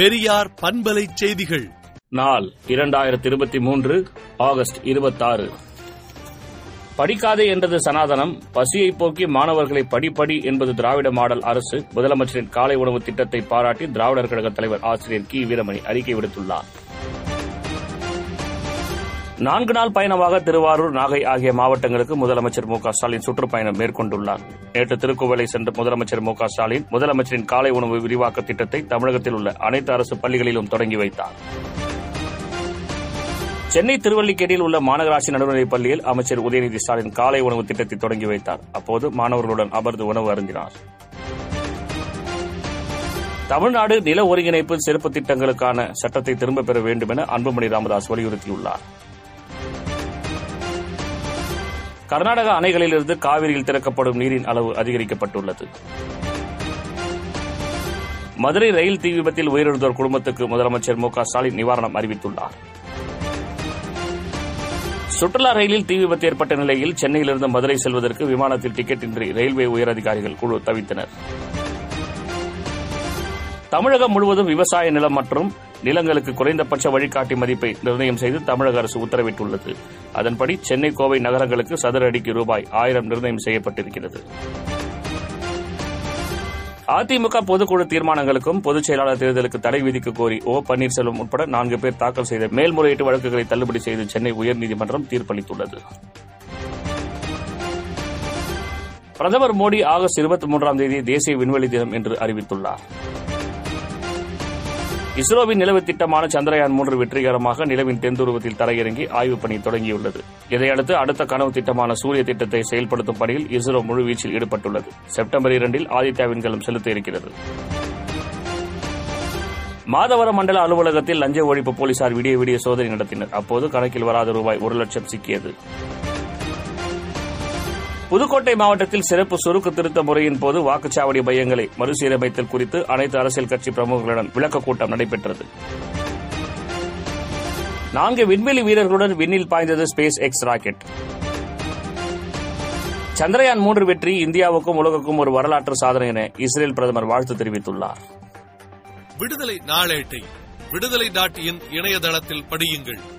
பெரியார் பண்பலை செய்திகள். நாள் இரண்டாயிரத்தி இருபத்தி மூன்று ஆகஸ்ட் இருபத்தாறு. படிக்காதே என்றது சனாதனம் பசியை போக்கி மாணவர்களை படிப்படி என்பது திராவிட மாடல் அரசு முதலமைச்சரின் காலை உணவு திட்டத்தை பாராட்டி திராவிடர் கழக தலைவர் ஆசிரியர் கி. வீரமணி அறிக்கை விடுத்துள்ளார். நான்கு நாள் பயணமாக திருவாரூர் நாகை ஆகிய மாவட்டங்களுக்கு முதலமைச்சர் மு க ஸ்டாலின் சுற்றுப்பயணம் மேற்கொண்டுள்ளார். நேற்று திருக்குவளை சென்ற முதலமைச்சர் மு க ஸ்டாலின் முதலமைச்சரின் காலை உணவு விரிவாக்க திட்டத்தை தமிழகத்தில் உள்ள அனைத்து அரசு பள்ளிகளிலும் தொடங்கி வைத்தார். சென்னை திருவல்லிக்கேணியில் உள்ள மாநகராட்சி நடுநிலைப் பள்ளியில் அமைச்சர் உதயநிதி ஸ்டாலின் காலை உணவு திட்டத்தை தொடங்கி வைத்தார். அப்போது மாணவர்களுடன் அமர்ந்து உணவு அருந்தினார். தமிழ்நாடு நில ஒருங்கிணைப்பு சிறப்பு திட்டங்களுக்கான சட்டத்தை திரும்பப் பெற வேண்டும் என அன்புமணி ராமதாஸ் வலியுறுத்தியுள்ளார். கர்நாடக அணைகளிலிருந்து காவிரியில் திறக்கப்படும் நீரின் அளவு அதிகரிக்கப்பட்டுள்ளது. மதுரை ரயில் தீ விபத்தில் உயிரிழந்தோர் குடும்பத்துக்கு முதலமைச்சர் மு ஸ்டாலின் நிவாரணம் அறிவித்துள்ளார். சுற்றுலா ரயிலில் தீ விபத்து ஏற்பட்ட நிலையில் சென்னையிலிருந்து மதுரை செல்வதற்கு விமானத்தில் டிக்கெட் இன்றி ரயில்வே உயரதிகாரிகள் குழு தவித்தனர். தமிழகம் முழுவதும் விவசாய நிலம் மற்றும் நிலங்களுக்கு குறைந்தபட்ச வழிகாட்டி மதிப்பை நிர்ணயம் செய்து தமிழக அரசு உத்தரவிட்டுள்ளது. அதன்படி சென்னை கோவை நகரங்களுக்கு சதுர அடிக்கு ரூபாய் ஆயிரம் நிர்ணயம் செய்யப்பட்டிருக்கிறது. அதிமுக பொதுக்குழு தீர்மானங்களுக்கும் பொதுச் செயலாளர் தேர்தலுக்கு தடை விதிக்க கோரி ஓ பன்னீர்செல்வம் உட்பட நான்கு பேர் தாக்கல் செய்த மேல்முறையீட்டு வழக்குகளை தள்ளுபடி செய்து சென்னை உயர்நீதிமன்றம் தீர்ப்பளித்துள்ளது. பிரதமர் மோடி ஆகஸ்ட் இருபத்தி மூன்றாம் தேதி தேசிய விண்வெளி தினம் என்று அறிவித்துள்ளார். இஸ்ரோவின் நிலவு திட்டமான சந்திரயான் மூன்று வெற்றிகரமாக நிலவின் தென்துருவத்தில் தரையிறங்கி ஆய்வுப் பணி தொடங்கியுள்ளது. இதையடுத்து அடுத்த கனவு திட்டமான சூரிய திட்டத்தை செயல்படுத்தும் பணியில் இஸ்ரோ முழுவீச்சில் ஈடுபட்டுள்ளது. செப்டம்பர் இரண்டில் ஆதித்யா விண்கலம் செலுத்த இருக்கிறது. மாதவரம் மண்டல அலுவலகத்தில் லஞ்ச ஒழிப்பு போலீசார் விடிய விடிய சோதனை நடத்தினர். அப்போது கணக்கில் வராத ரூபாய் ஒரு லட்சம் சிக்கியது. புதுக்கோட்டை மாவட்டத்தில் சிறப்பு சுருக்கு திருத்த முறையின் போது வாக்குச்சாவடி மையங்களை மறுசீரமைத்தல் குறித்து அனைத்து அரசியல் கட்சி பிரமுகர்களுடன் விளக்கக் கூட்டம் நடைபெற்றது. நான்கு விண்வெளி வீரர்களுடன் விண்ணில் பாய்ந்தது ஸ்பேஸ் எக்ஸ் ராக்கெட். சந்திரயான் மூன்று வெற்றி இந்தியாவுக்கும் உலகுக்கும் ஒரு வரலாற்று சாதனை என இஸ்ரேல் பிரதமர் வாழ்த்து தெரிவித்துள்ளார். விடுதலை நாளேட்டை விடுதலை டாட் இணையதளத்தில் படியுங்கள்.